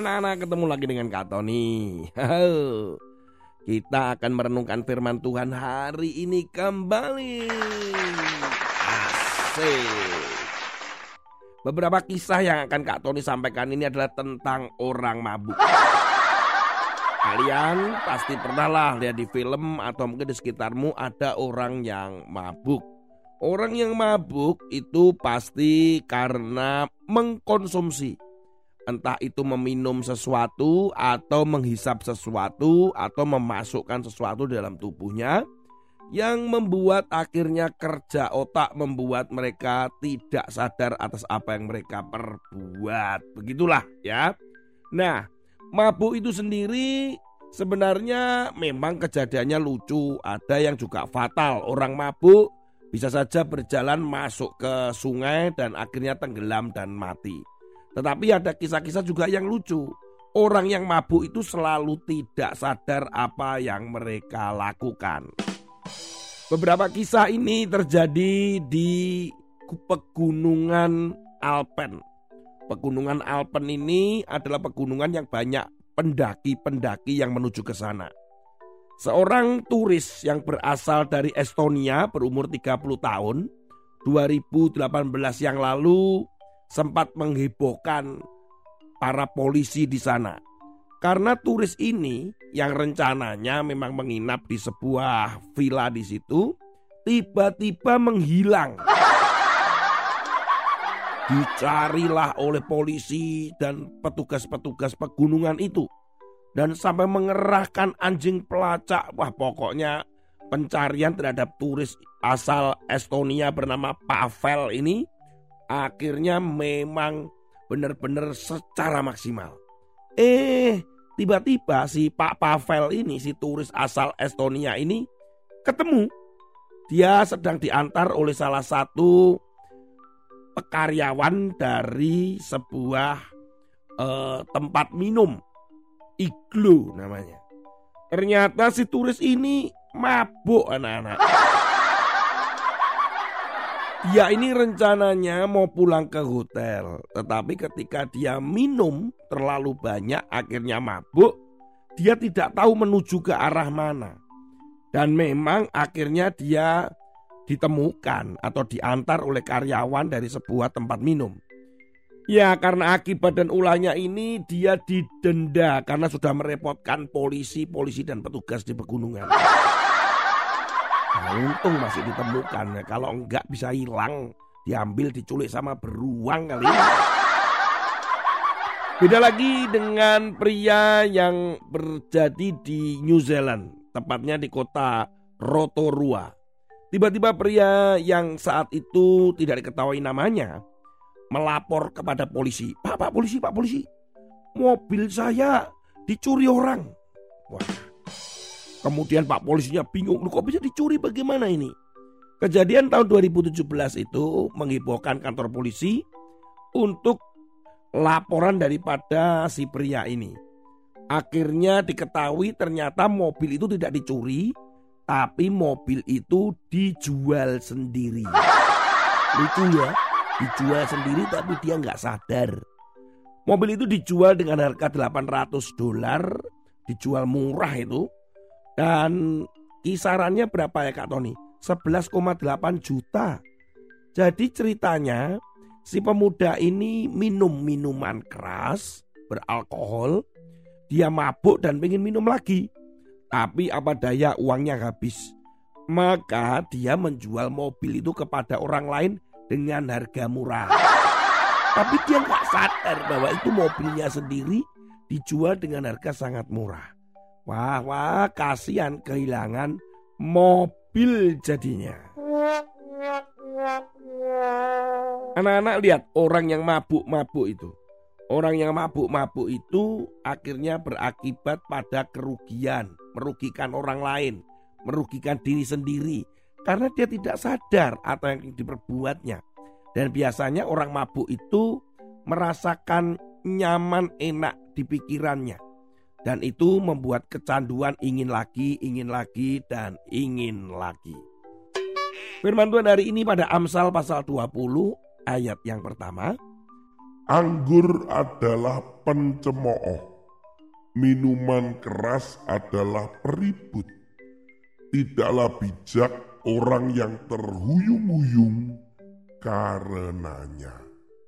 anak-anak ketemu lagi dengan Kak Tony. Kita akan merenungkan firman Tuhan hari ini kembali. Asik. Beberapa kisah yang akan Kak Tony sampaikan ini adalah tentang orang mabuk. Kalian pasti pernah lah lihat di film atau mungkin di sekitarmu ada orang yang mabuk. Orang yang mabuk itu pasti karena mengkonsumsi entah itu meminum sesuatu atau menghisap sesuatu atau memasukkan sesuatu dalam tubuhnya yang membuat akhirnya kerja otak membuat mereka tidak sadar atas apa yang mereka perbuat. Begitulah ya. Nah, mabuk itu sendiri sebenarnya memang kejadiannya lucu, ada yang juga fatal. Orang mabuk bisa saja berjalan masuk ke sungai dan akhirnya tenggelam dan mati. Tetapi ada kisah-kisah juga yang lucu. Orang yang mabuk itu selalu tidak sadar apa yang mereka lakukan. Beberapa kisah ini terjadi di pegunungan Alpen. Pegunungan Alpen ini adalah pegunungan yang banyak pendaki-pendaki yang menuju ke sana. Seorang turis yang berasal dari Estonia berumur 30 tahun 2018 yang lalu sempat menghebohkan para polisi di sana. Karena turis ini yang rencananya memang menginap di sebuah villa di situ, tiba-tiba menghilang. Dicarilah oleh polisi dan petugas-petugas pegunungan itu. Dan sampai mengerahkan anjing pelacak. Wah pokoknya pencarian terhadap turis asal Estonia bernama Pavel ini akhirnya memang benar-benar secara maksimal. Eh, tiba-tiba si Pak Pavel ini, si turis asal Estonia ini ketemu. Dia sedang diantar oleh salah satu pekaryawan dari sebuah eh, tempat minum. Iglo namanya. Ternyata si turis ini mabuk anak-anak. Dia ini rencananya mau pulang ke hotel, tetapi ketika dia minum terlalu banyak akhirnya mabuk, dia tidak tahu menuju ke arah mana. Dan memang akhirnya dia ditemukan atau diantar oleh karyawan dari sebuah tempat minum. Ya karena akibat dan ulahnya ini dia didenda karena sudah merepotkan polisi, polisi dan petugas di pegunungan. Nah, untung masih ditemukan. Ya. Kalau enggak bisa hilang, diambil diculik sama beruang kali. Beda lagi dengan pria yang terjadi di New Zealand, tepatnya di kota Rotorua. Tiba-tiba pria yang saat itu tidak diketahui namanya melapor kepada polisi. Pak, pak polisi, pak polisi, mobil saya dicuri orang. Wah, Kemudian Pak polisinya bingung, lu kok bisa dicuri bagaimana ini? Kejadian tahun 2017 itu menghebohkan kantor polisi untuk laporan daripada si pria ini. Akhirnya diketahui ternyata mobil itu tidak dicuri, tapi mobil itu dijual sendiri. Lucu ya, dijual sendiri tapi dia nggak sadar. Mobil itu dijual dengan harga 800 dolar, dijual murah itu. Dan kisarannya berapa ya Kak Tony? 11,8 juta. Jadi ceritanya si pemuda ini minum minuman keras, beralkohol, dia mabuk dan pengen minum lagi. Tapi apa daya uangnya habis. Maka dia menjual mobil itu kepada orang lain dengan harga murah. Tapi dia nggak sadar bahwa itu mobilnya sendiri dijual dengan harga sangat murah. Wah, wah, kasihan kehilangan mobil jadinya. Anak-anak lihat orang yang mabuk-mabuk itu. Orang yang mabuk-mabuk itu akhirnya berakibat pada kerugian, merugikan orang lain, merugikan diri sendiri karena dia tidak sadar apa yang diperbuatnya. Dan biasanya orang mabuk itu merasakan nyaman enak di pikirannya dan itu membuat kecanduan ingin lagi, ingin lagi, dan ingin lagi. Firman Tuhan hari ini pada Amsal pasal 20 ayat yang pertama. Anggur adalah pencemooh. Minuman keras adalah peribut. Tidaklah bijak orang yang terhuyung-huyung karenanya.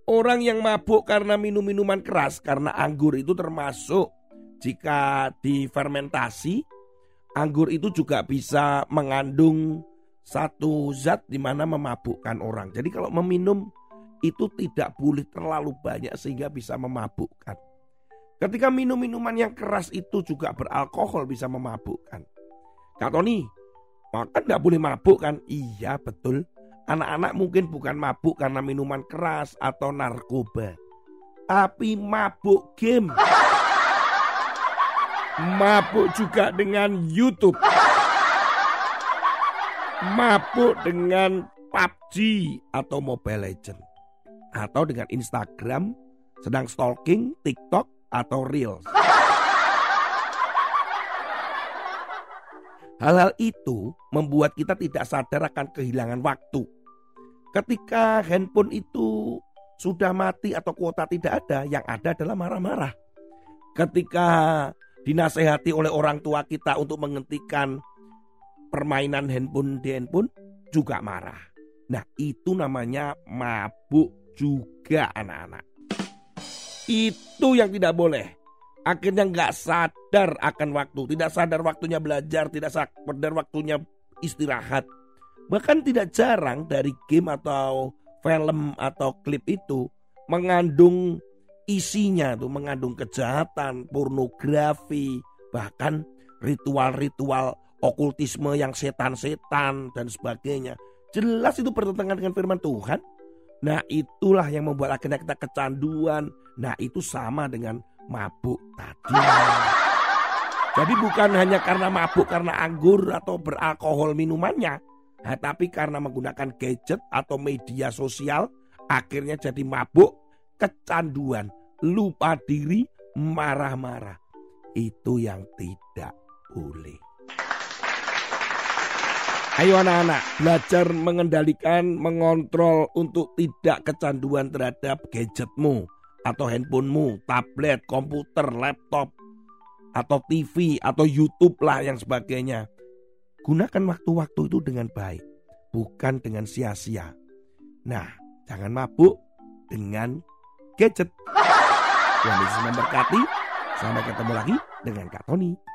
Orang yang mabuk karena minum minuman keras karena anggur itu termasuk jika difermentasi anggur itu juga bisa mengandung satu zat di mana memabukkan orang. Jadi kalau meminum itu tidak boleh terlalu banyak sehingga bisa memabukkan. Ketika minum minuman yang keras itu juga beralkohol bisa memabukkan. Kak Tony, makan tidak boleh mabuk kan? Iya betul. Anak-anak mungkin bukan mabuk karena minuman keras atau narkoba. Tapi mabuk game. Mabuk juga dengan YouTube. Mabuk dengan PUBG atau Mobile Legend. Atau dengan Instagram, sedang stalking, TikTok, atau Reels. Hal-hal itu membuat kita tidak sadar akan kehilangan waktu. Ketika handphone itu sudah mati atau kuota tidak ada, yang ada adalah marah-marah. Ketika dinasehati oleh orang tua kita untuk menghentikan permainan handphone di handphone, juga marah. Nah itu namanya mabuk juga anak-anak. Itu yang tidak boleh. Akhirnya nggak sadar akan waktu, tidak sadar waktunya belajar, tidak sadar waktunya istirahat. Bahkan tidak jarang dari game atau film atau klip itu mengandung isinya tuh mengandung kejahatan, pornografi, bahkan ritual-ritual okultisme yang setan-setan dan sebagainya. Jelas itu bertentangan dengan firman Tuhan. Nah itulah yang membuat akhirnya kita kecanduan. Nah itu sama dengan mabuk tadi. Jadi bukan hanya karena mabuk karena anggur atau beralkohol minumannya. Nah, tapi karena menggunakan gadget atau media sosial akhirnya jadi mabuk, kecanduan, lupa diri, marah-marah. Itu yang tidak boleh. Ayo anak-anak, belajar mengendalikan, mengontrol untuk tidak kecanduan terhadap gadgetmu atau handphonemu, tablet, komputer, laptop, atau TV, atau YouTube lah yang sebagainya. Gunakan waktu-waktu itu dengan baik, bukan dengan sia-sia. Nah, jangan mabuk dengan gadget. Tuhan Yesus memberkati. Sampai ketemu lagi dengan Kak Tony.